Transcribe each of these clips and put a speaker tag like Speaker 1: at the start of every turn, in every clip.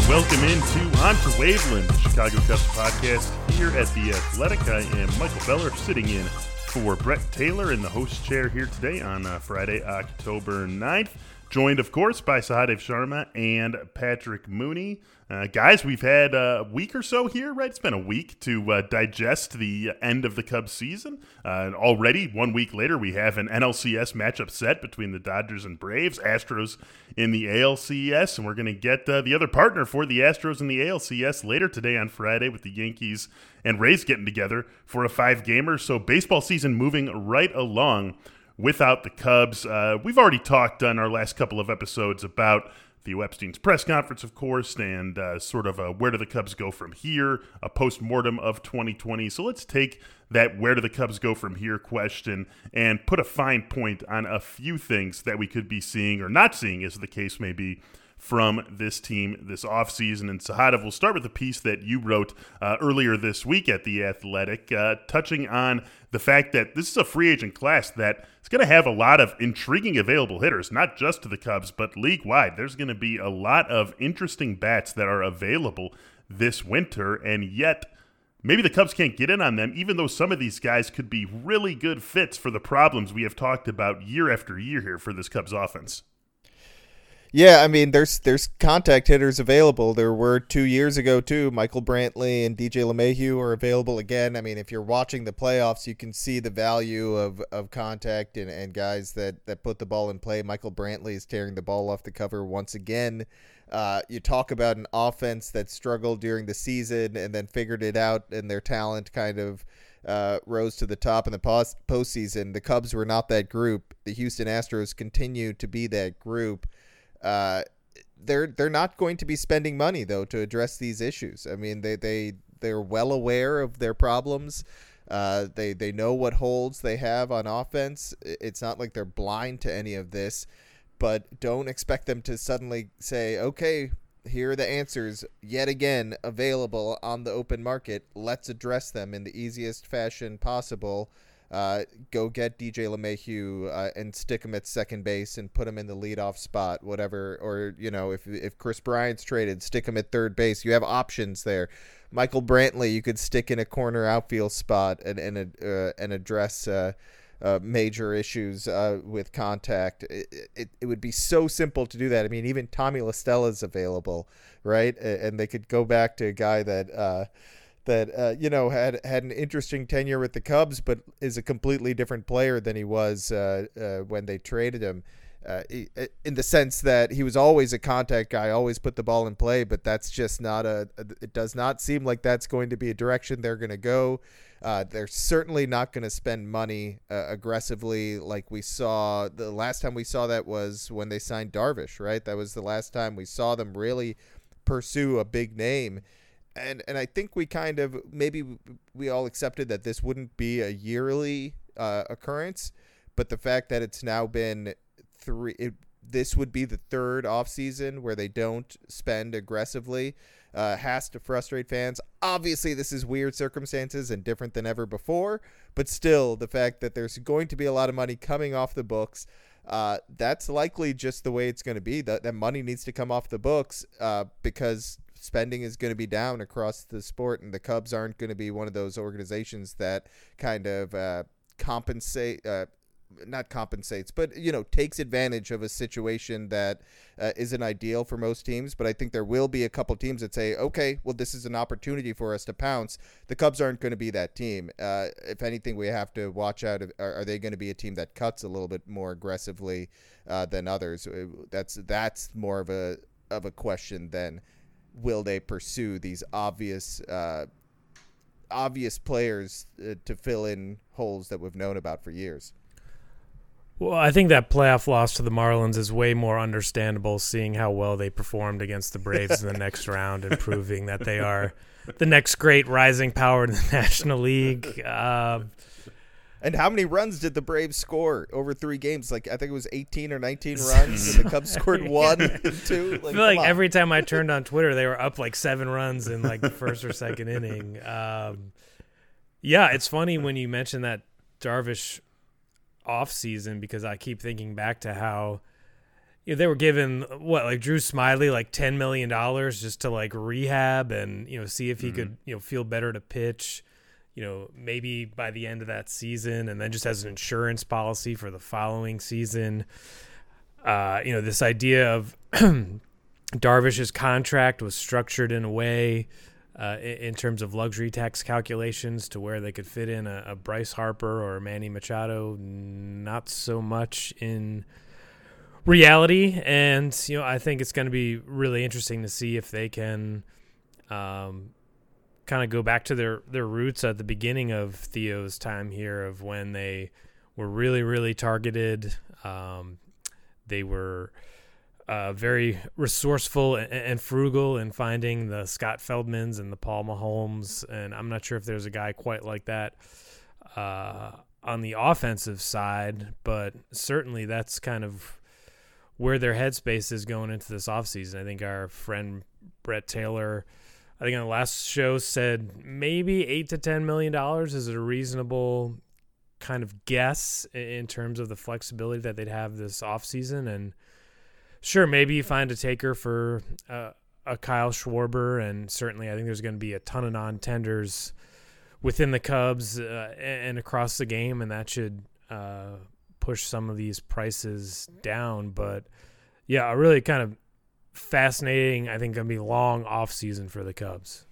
Speaker 1: And welcome into Onto Waveland, the Chicago Cubs podcast here at The Athletic. I am Michael Beller, sitting in for Brett Taylor in the host chair here today on uh, Friday, October 9th. Joined, of course, by Sahadev Sharma and Patrick Mooney. Uh, guys, we've had a week or so here, right? It's been a week to uh, digest the end of the Cubs season. Uh, already, one week later, we have an NLCS matchup set between the Dodgers and Braves, Astros in the ALCS, and we're going to get uh, the other partner for the Astros in the ALCS later today on Friday with the Yankees and Rays getting together for a five gamer. So, baseball season moving right along without the Cubs. Uh, we've already talked on our last couple of episodes about Theo Epstein's press conference, of course, and uh, sort of a where do the Cubs go from here, a post mortem of 2020. So let's take that where do the Cubs go from here question and put a fine point on a few things that we could be seeing or not seeing, as the case may be, from this team this offseason. And Sahadev, we'll start with a piece that you wrote uh, earlier this week at The Athletic, uh, touching on the fact that this is a free agent class that is going to have a lot of intriguing available hitters, not just to the Cubs, but league wide. There's going to be a lot of interesting bats that are available this winter, and yet. Maybe the Cubs can't get in on them, even though some of these guys could be really good fits for the problems we have talked about year after year here for this Cubs offense.
Speaker 2: Yeah, I mean, there's there's contact hitters available. There were two years ago too. Michael Brantley and DJ LeMahieu are available again. I mean, if you're watching the playoffs, you can see the value of, of contact and, and guys that, that put the ball in play. Michael Brantley is tearing the ball off the cover once again. Uh, you talk about an offense that struggled during the season and then figured it out, and their talent kind of uh, rose to the top in the post postseason. The Cubs were not that group. The Houston Astros continue to be that group. Uh, they're they're not going to be spending money though to address these issues. I mean, they they they're well aware of their problems. Uh, they they know what holds they have on offense. It's not like they're blind to any of this, but don't expect them to suddenly say, "Okay, here are the answers yet again available on the open market. Let's address them in the easiest fashion possible." Uh, go get DJ LeMahieu uh, and stick him at second base and put him in the leadoff spot, whatever. Or you know, if if Kris Bryant's traded, stick him at third base. You have options there. Michael Brantley, you could stick in a corner outfield spot and and uh, and address. Uh, uh, major issues uh, with contact. It, it, it would be so simple to do that. I mean, even Tommy La Stella available, right? And they could go back to a guy that uh, that uh, you know had had an interesting tenure with the Cubs, but is a completely different player than he was uh, uh, when they traded him. Uh, in the sense that he was always a contact guy, always put the ball in play, but that's just not a. It does not seem like that's going to be a direction they're going to go. Uh, they're certainly not going to spend money uh, aggressively like we saw. The last time we saw that was when they signed Darvish, right? That was the last time we saw them really pursue a big name and and I think we kind of maybe we all accepted that this wouldn't be a yearly uh, occurrence, but the fact that it's now been three, it this would be the third offseason where they don't spend aggressively. Uh, has to frustrate fans. Obviously, this is weird circumstances and different than ever before, but still, the fact that there's going to be a lot of money coming off the books, uh, that's likely just the way it's going to be. That, that money needs to come off the books uh, because spending is going to be down across the sport, and the Cubs aren't going to be one of those organizations that kind of uh, compensate uh, not compensates, but you know takes advantage of a situation that uh, not ideal for most teams. But I think there will be a couple teams that say, okay, well this is an opportunity for us to pounce. The Cubs aren't going to be that team. Uh, if anything, we have to watch out. Are, are they going to be a team that cuts a little bit more aggressively uh, than others? Uh, that's that's more of a of a question than will they pursue these obvious uh, obvious players uh, to fill in holes that we've known about for years.
Speaker 3: Well, I think that playoff loss to the Marlins is way more understandable, seeing how well they performed against the Braves in the next round and proving that they are the next great rising power in the National League. Uh,
Speaker 2: and how many runs did the Braves score over three games? Like I think it was 18 or 19 runs, and the Cubs scored one, two.
Speaker 3: Like, I feel like on. every time I turned on Twitter, they were up like seven runs in like the first or second inning. Um, yeah, it's funny when you mention that Darvish off season because I keep thinking back to how you know, they were given what like Drew Smyly like ten million dollars just to like rehab and you know see if he mm-hmm. could you know feel better to pitch. You know, maybe by the end of that season, and then just as an insurance policy for the following season. Uh, you know, this idea of Darvish's contract was structured in a way uh, in terms of luxury tax calculations to where they could fit in a, a, Bryce Harper or Manny Machado. Not so much in reality, and you know I think it's going to be really interesting to see if they can um, kind of go back to their their roots at the beginning of Theo's time here, of when they were really really targeted. Um, they were uh, very resourceful and, and, frugal in finding the Scott Feldmans and the Paul Maholms, and I'm not sure if there's a guy quite like that uh, on the offensive side, but certainly that's kind of where their headspace is going into this offseason. I think our friend Brett Taylor, I think on the last show said maybe eight to ten million dollars is a reasonable kind of guess in terms of the flexibility that they'd have this offseason and sure, maybe you find a taker for uh, a Kyle Schwarber, and certainly I think there's going to be a ton of non tenders within the Cubs uh, and across the game, and that should uh, push some of these prices down. But yeah, a really kind of fascinating, I think, going to be long off season for the Cubs.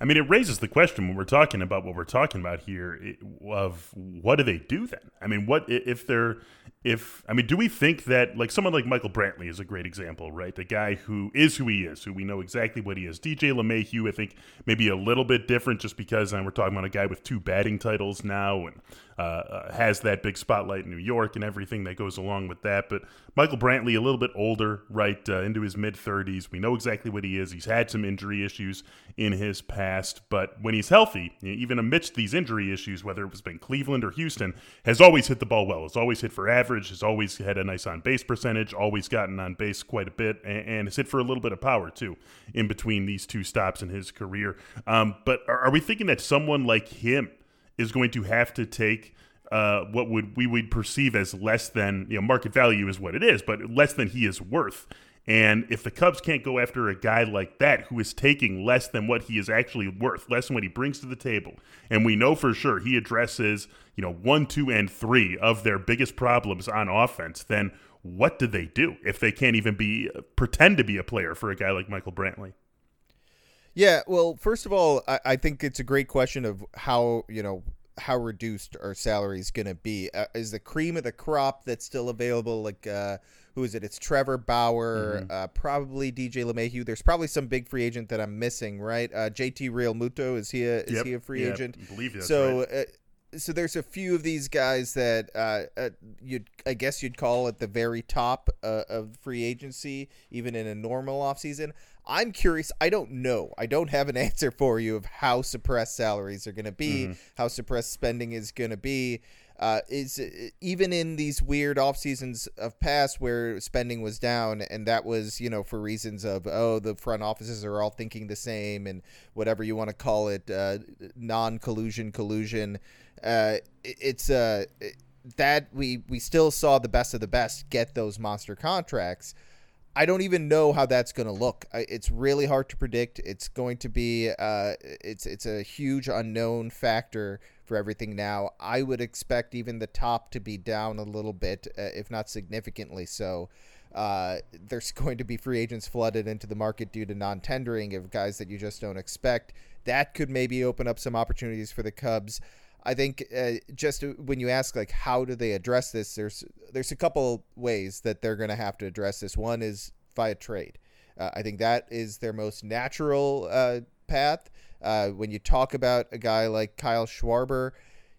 Speaker 1: I mean, it raises the question when we're talking about what we're talking about here of what do they do then? I mean, what if they're if I mean, do we think that like someone like Michael Brantley is a great example, right? The guy who is who he is, who we know exactly what he is. DJ LeMahieu, I think maybe a little bit different, just because um, we're talking about a guy with two batting titles now and uh, uh, has that big spotlight in New York and everything that goes along with that. But Michael Brantley, a little bit older, right uh, into his mid 30s. We know exactly what he is. He's had some injury issues in his past, but when he's healthy, even amidst these injury issues, whether it was been Cleveland or Houston, has always hit the ball well. Has always hit for average has always had a nice on base percentage, always gotten on base quite a bit, and, and has hit for a little bit of power too in between these two stops in his career. Um, but are, are, we thinking that someone like him is going to have to take? Uh, what would we would perceive as less than you know market value is what it is, but less than he is worth and if the Cubs can't go after a guy like that who is taking less than what he is actually worth, less than what he brings to the table, and we know for sure he addresses, you know, one, two, and three of their biggest problems on offense, then what do they do if they can't even be pretend to be a player for a guy like Michael Brantley?
Speaker 2: Yeah, well, first of all, I, I think it's a great question of how you know how reduced our salary is going to be. Uh, is the cream of the crop that's still available like uh, who is it? It's Trevor Bauer, mm-hmm. uh, probably DJ LeMahieu. There's probably some big free agent that I'm missing, right? Uh, JT Realmuto is he a is
Speaker 1: yep.
Speaker 2: he a free
Speaker 1: yep.
Speaker 2: agent?
Speaker 1: I believe
Speaker 2: so.
Speaker 1: Right. Uh,
Speaker 2: so there's a few of these guys that uh, uh, you'd I guess you'd call at the very top uh, of free agency, even in a normal offseason. I'm curious. I don't know. I don't have an answer for you of how suppressed salaries are going to be, mm-hmm. how suppressed spending is going to be. uh, is uh, even in these weird off seasons of past where spending was down, and that was you know for reasons of oh the front offices are all thinking the same and whatever you want to call it, uh, non collusion collusion. Uh, it's uh, that we we still saw the best of the best get those monster contracts. I don't even know how that's going to look. It's really hard to predict. It's going to be uh, it's it's a huge unknown factor for everything now. I would expect even the top to be down a little bit, uh, if not significantly so. Uh, there's going to be free agents flooded into the market due to non-tendering of guys that you just don't expect. That could maybe open up some opportunities for the Cubs. I think uh, just when you ask like how do they address this, there's there's a couple ways that they're going to have to address this. One is via trade. Uh, I think that is their most natural uh, path. Uh, when you talk about a guy like Kyle Schwarber,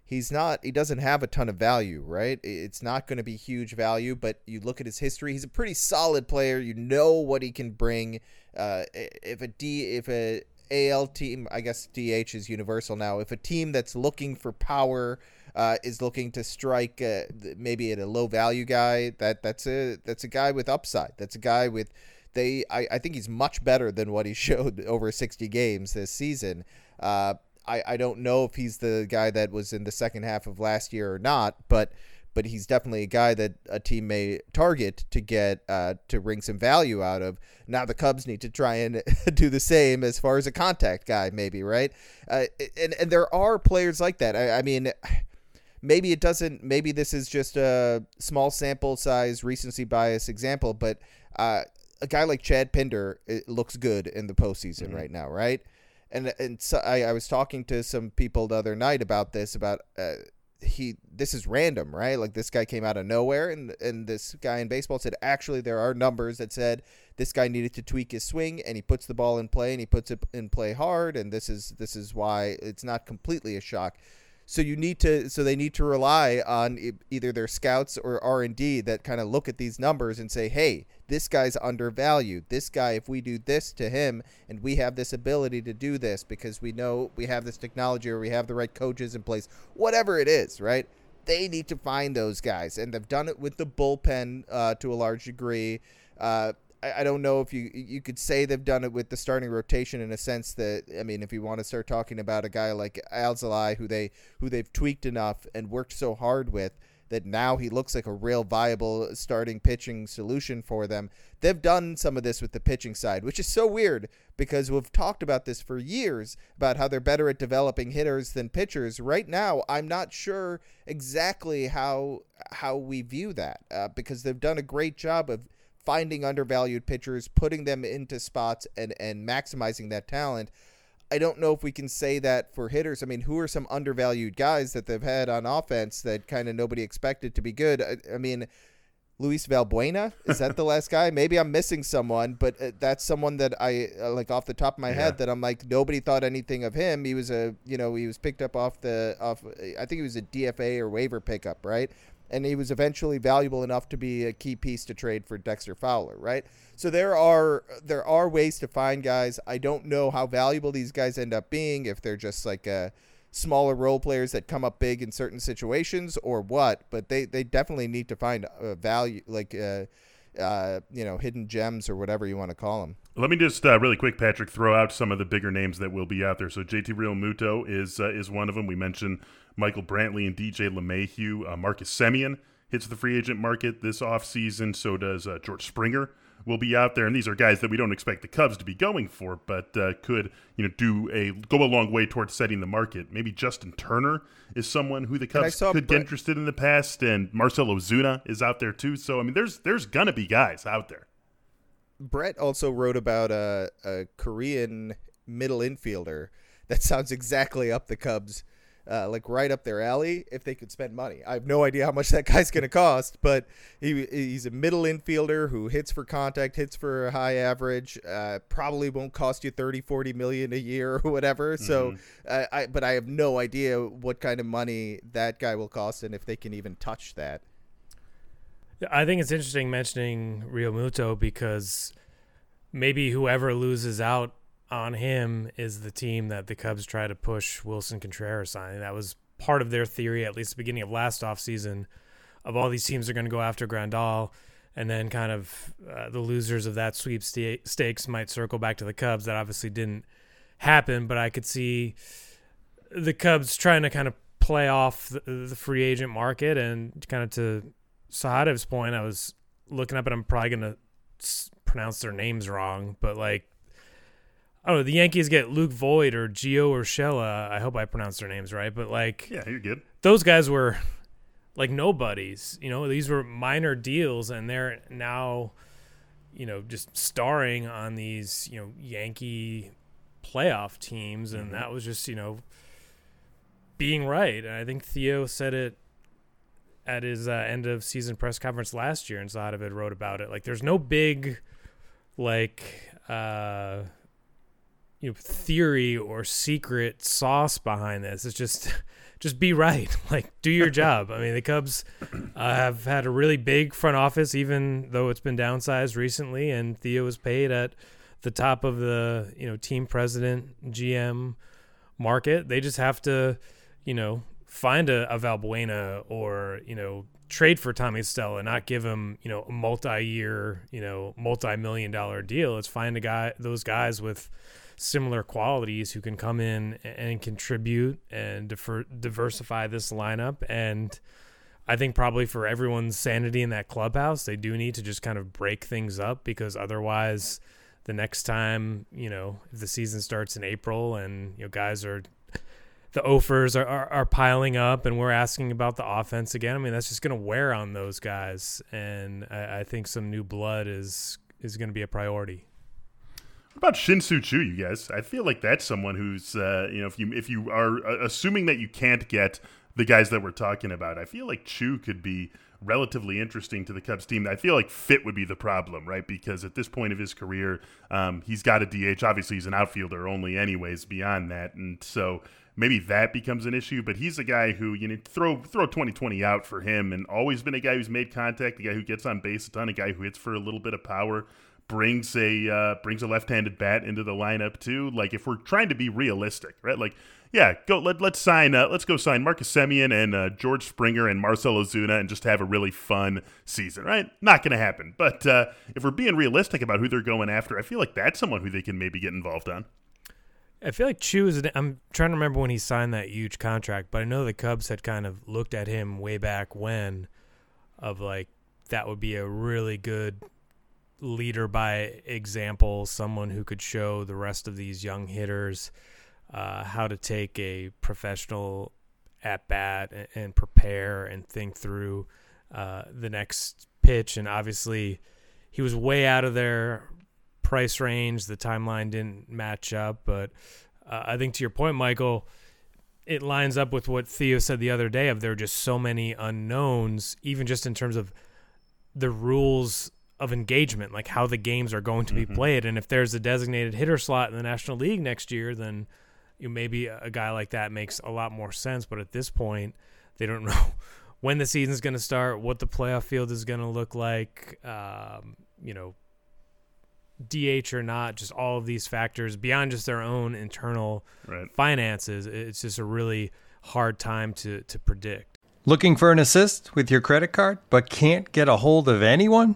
Speaker 2: he's not he doesn't have a ton of value, right? It's not going to be huge value, but you look at his history, he's a pretty solid player. You know what he can bring. Uh, if a D if a AL team, I guess DH is universal now. If a team that's looking for power uh, is looking to strike uh, maybe at a low value guy, that that's a that's a guy with upside. That's a guy with they. I, I think he's much better than what he showed over 60 games this season. Uh, I I don't know if he's the guy that was in the second half of last year or not, but but he's definitely a guy that a team may target to get uh, to wring some value out of. Now the Cubs need to try and do the same as far as a contact guy, maybe right? Uh, and and there are players like that. I, I mean. Maybe it doesn't. Maybe this is just a small sample size recency bias example, but uh, a guy like Chad Pinder looks good in the postseason mm-hmm. right now, right? And and so I, I was talking to some people the other night about this about uh, he this is random, right? Like this guy came out of nowhere and and this guy in baseball said actually there are numbers that said this guy needed to tweak his swing and he puts the ball in play and he puts it in play hard and this is this is why it's not completely a shock. So you need to so they need to rely on either their scouts or R&D that kind of look at these numbers and say, "Hey, this guy's undervalued. This guy if we do this to him and we have this ability to do this because we know we have this technology or we have the right coaches in place, whatever it is, right? They need to find those guys and they've done it with the bullpen uh, to a large degree. Uh, I, don't know if you you could say they've done it with the starting rotation in a sense that I mean, if you want to start talking about a guy like Alzolay, who they who they've tweaked enough and worked so hard with that now he looks like a real viable starting pitching solution for them. They've done some of this with the pitching side, which is so weird because we've talked about this for years about how they're better at developing hitters than pitchers. Right now, I'm not sure exactly how how we view that uh, because they've done a great job of finding undervalued pitchers, putting them into spots, and and maximizing that talent. I don't know if we can say that for hitters. I mean, who are some undervalued guys that they've had on offense that kind of nobody expected to be good? I, I mean, Luis Valbuena is that the last guy? Maybe I'm missing someone, but uh, that's someone that I uh, like off the top of my yeah. head that I'm like nobody thought anything of him. He was a you know he was picked up off the off. I think he was a DFA or waiver pickup, right? And he was eventually valuable enough to be a key piece to trade for Dexter Fowler, right? So there are there are ways to find guys. I don't know how valuable these guys end up being if they're just like uh, smaller role players that come up big in certain situations or what, but they they definitely need to find a value like uh, uh, you know hidden gems or whatever you want to call them.
Speaker 1: Let me just uh, really quick, Patrick, throw out some of the bigger names that will be out there. So JT Realmuto is uh, is one of them. We mentioned Michael Brantley and DJ LeMahieu. Uh, Marcus Semien hits the free agent market this offseason. So does uh, George Springer will be out there, and these are guys that we don't expect the Cubs to be going for, but uh, could you know do a go a long way towards setting the market. Maybe Justin Turner is someone who the Cubs could get interested in the past, and Marcell Ozuna is out there too. So I mean, there's there's gonna be guys out there.
Speaker 2: Brett also wrote about a, a Korean middle infielder that sounds exactly up the Cubs uh, like right up their alley if they could spend money. I have no idea how much that guy's going to cost, but he he's a middle infielder who hits for contact, hits for a high average, uh, probably won't cost you 30, 40 million a year or whatever. Mm-hmm. So, uh, I but I have no idea what kind of money that guy will cost and if they can even touch that.
Speaker 3: I think it's interesting mentioning Realmuto because maybe whoever loses out on him is the team that the Cubs try to push Willson Contreras on. And that was part of their theory, at least the beginning of last offseason, of all these teams are going to go after Grandal, and then kind of uh, the losers of that sweepstakes might circle back to the Cubs. That obviously didn't happen, but I could see the Cubs trying to kind of play off the, the free agent market and kind of to Sahadev's point, I was looking up and I'm probably going to pronounce their names wrong, but like I don't know, the Yankees get Luke Voit or Gio Urshela. I hope I pronounced their names right, but like
Speaker 1: Yeah, you're good.
Speaker 3: Those guys were like nobodies. You know, these were minor deals and they're now you know, just starring on these, you know, Yankee playoff teams and mm-hmm. that was just, you know, being right. And I think Theo said it at his uh, end of season press conference last year, and Sahadev wrote about it. Like, there's no big, like, uh, you know, theory or secret sauce behind this. It's just, just be right. Like, do your job. I mean, the Cubs uh, have had a really big front office, even though it's been downsized recently, and Theo was paid at the top of the, you know, team president, GM market. They just have to, you know, find a, a Valbuena or you know trade for Tommy Stella, not give him you know a multi-year, you know, multi-million dollar deal. Let's find a guy, those guys with similar qualities who can come in and contribute and defer, diversify this lineup. And I think probably for everyone's sanity in that clubhouse, they do need to just kind of break things up because otherwise, the next time you know if the season starts in April and you know guys are the offers are, are, are, piling up and we're asking about the offense again. I mean, that's just going to wear on those guys. And I, I, think some new blood is, is going to be a priority.
Speaker 1: What about Shin-Soo Choo, you guys? I feel like that's someone who's, uh, you know, if you, if you are uh, assuming that you can't get the guys that we're talking about, I feel like Choo could be relatively interesting to the Cubs team. I feel like fit would be the problem, right? Because at this point of his career, um, he's got a DH. Obviously, he's an outfielder only, anyways, beyond that. And so, maybe that becomes an issue. But he's a guy who you know throw throw 2020 out for him, and always been a guy who's made contact, a guy who gets on base a ton, a guy who hits for a little bit of power, brings a uh, brings a left-handed bat into the lineup too. Like if we're trying to be realistic, right? Like yeah, go let let's sign uh, let's go sign Marcus Semien and uh, George Springer and Marcell Ozuna and just have a really fun season, right? Not going to happen. But uh, if we're being realistic about who they're going after, I feel like that's someone who they can maybe get involved on.
Speaker 3: I feel like Choo is. An, I'm trying to remember when he signed that huge contract, but I know the Cubs had kind of looked at him way back when, of like that would be a really good leader by example, someone who could show the rest of these young hitters uh, how to take a professional at bat and, and, prepare and think through uh, the next pitch. And obviously, he was way out of their price range. The timeline didn't match up, but uh, I think to your point, Michael, it lines up with what Theo said the other day. Of there are just so many unknowns, even just in terms of the rules of engagement, like how the games are going to be mm-hmm. played. And if there's a designated hitter slot in the National League next year, then you know, maybe a guy like that makes a lot more sense. But at this point, they don't know when the season's going to start, what the playoff field is going to look like. Um, you know, DH or not, just all of these factors beyond just their own internal right. finances. It's just a really hard time to, to predict.
Speaker 4: Looking for an assist with your credit card, but can't get a hold of anyone?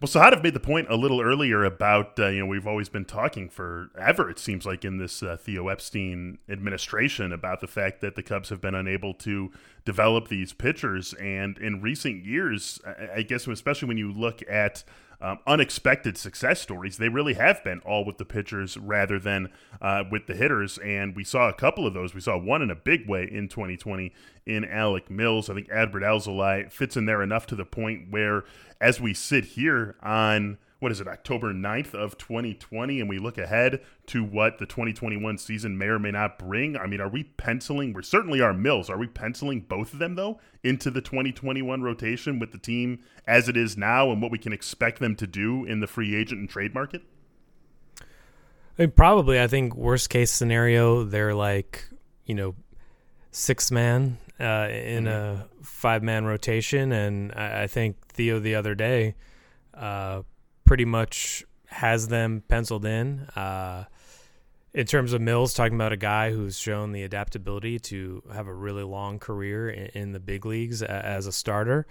Speaker 1: Well, Sahadev made the point a little earlier about uh, you know we've always been talking forever. It seems like in this uh, Theo Epstein administration about the fact that the Cubs have been unable to develop these pitchers, and in recent years, I guess especially when you look at um, unexpected success stories. They really have been all with the pitchers rather than uh, with the hitters. And we saw a couple of those. We saw one in a big way in 2020 in Alec Mills. I think Adbert Alzolay fits in there enough to the point where, as we sit here on what is it, October 9th of 2020, and we look ahead to what the 2021 season may or may not bring. I mean, are we penciling? We certainly are Mills. Are we penciling both of them though into the 2021 rotation with the team as it is now and what we can expect them to do in the free agent and trade market?
Speaker 3: I mean, probably. I think worst case scenario, they're like you know six man uh, in mm-hmm. a five man rotation, and I, I, think Theo the other day. Uh, pretty much has them penciled in. Uh, in terms of Mills, talking about a guy who's shown the adaptability to have a really long career in, in the big leagues as a starter,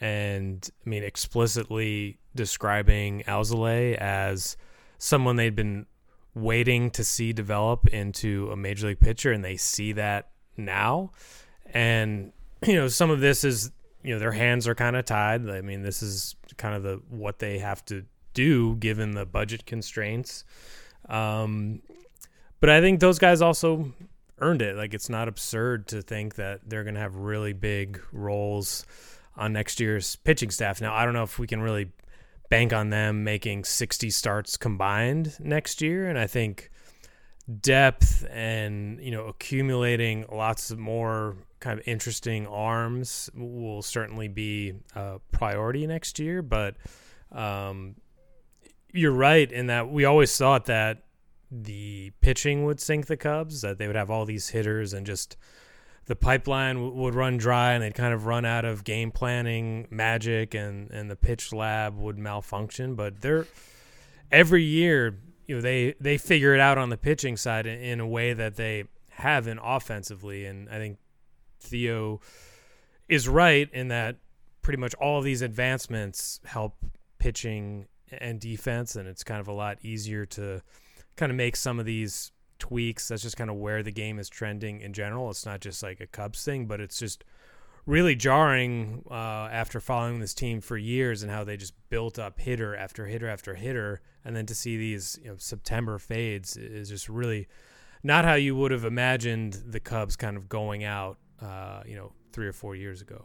Speaker 3: and I mean explicitly describing Alzolay as someone they'd been waiting to see develop into a major league pitcher, and they see that now. And you know, some of this is you know their hands are kind of tied. I mean, this is kind of the what they have to do given the budget constraints. Um, but I think those guys also earned it. Like it's not absurd to think that they're going to have really big roles on next year's pitching staff. Now, I don't know if we can really bank on them making 60 starts combined next year and I think depth and, you know, accumulating lots of more kind of interesting arms will certainly be a priority next year, but um, you're right in that we always thought that the pitching would sink the Cubs, that they would have all these hitters and just the pipeline w- would run dry and they'd kind of run out of game planning magic and, and the pitch lab would malfunction. But they're every year, you know, they, they figure it out on the pitching side in, in a way that they haven't offensively. And I think Theo is right in that pretty much all of these advancements help pitching and defense, and it's kind of a lot easier to kind of make some of these tweaks. That's just kind of where the game is trending in general. It's not just like a Cubs thing, but it's just really jarring uh, after following this team for years and how they just built up hitter after hitter after hitter, and then to see these you know, September fades is just really not how you would have imagined the Cubs kind of going out, uh, you know, three or four years ago.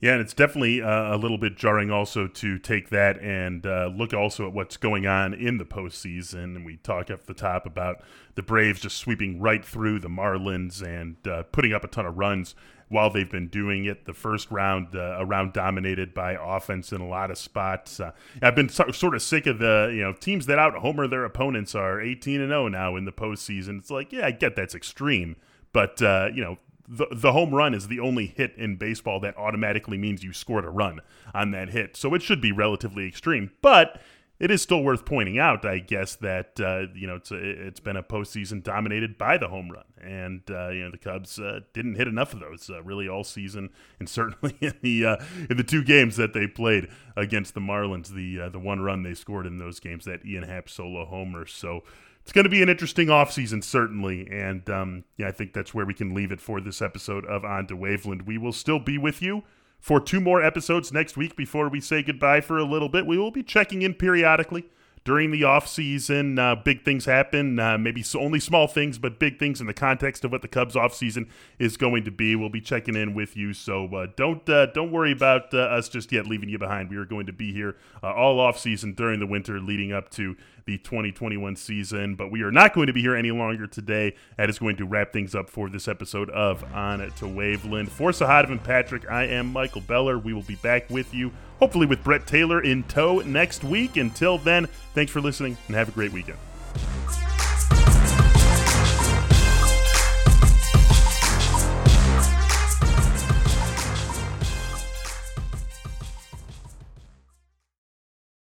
Speaker 1: Yeah, and it's definitely uh, a little bit jarring also to take that and uh, look also at what's going on in the postseason. And we talk at the top about the Braves just sweeping right through the Marlins and uh, putting up a ton of runs while they've been doing it. The first round, uh, a round dominated by offense in a lot of spots. Uh, I've been so, sort of sick of the you know teams that out homer their opponents are 18 and 0 now in the postseason. It's like, yeah, I get that's extreme, but uh, you know the, the home run is the only hit in baseball that automatically means you scored a run on that hit. So it should be relatively extreme, but it is still worth pointing out, I guess, that uh, you know it's a, it's been a postseason dominated by the home run, and uh, you know the Cubs uh, didn't hit enough of those uh, really all season, and certainly in the uh, in the two games that they played against the Marlins, the uh, the one run they scored in those games, that Ian Happ solo homer. So it's going to be an interesting offseason, certainly. And um, yeah, I think that's where we can leave it for this episode of On to Waveland. We will still be with you for two more episodes next week before we say goodbye for a little bit. We will be checking in periodically during the off season, uh, big things happen. Uh, maybe so only small things, but big things in the context of what the Cubs off season is going to be. We'll be checking in with you, so uh, don't uh, don't worry about uh, us just yet leaving you behind. We are going to be here uh, all off season during the winter, leading up to the 2021 season. But we are not going to be here any longer today. That is going to wrap things up for this episode of On to Waveland. For Sahadev and Patrick, I am Michael Beller. We will be back with you hopefully with Brett Taylor in tow next week. Until then, thanks for listening and have a great weekend.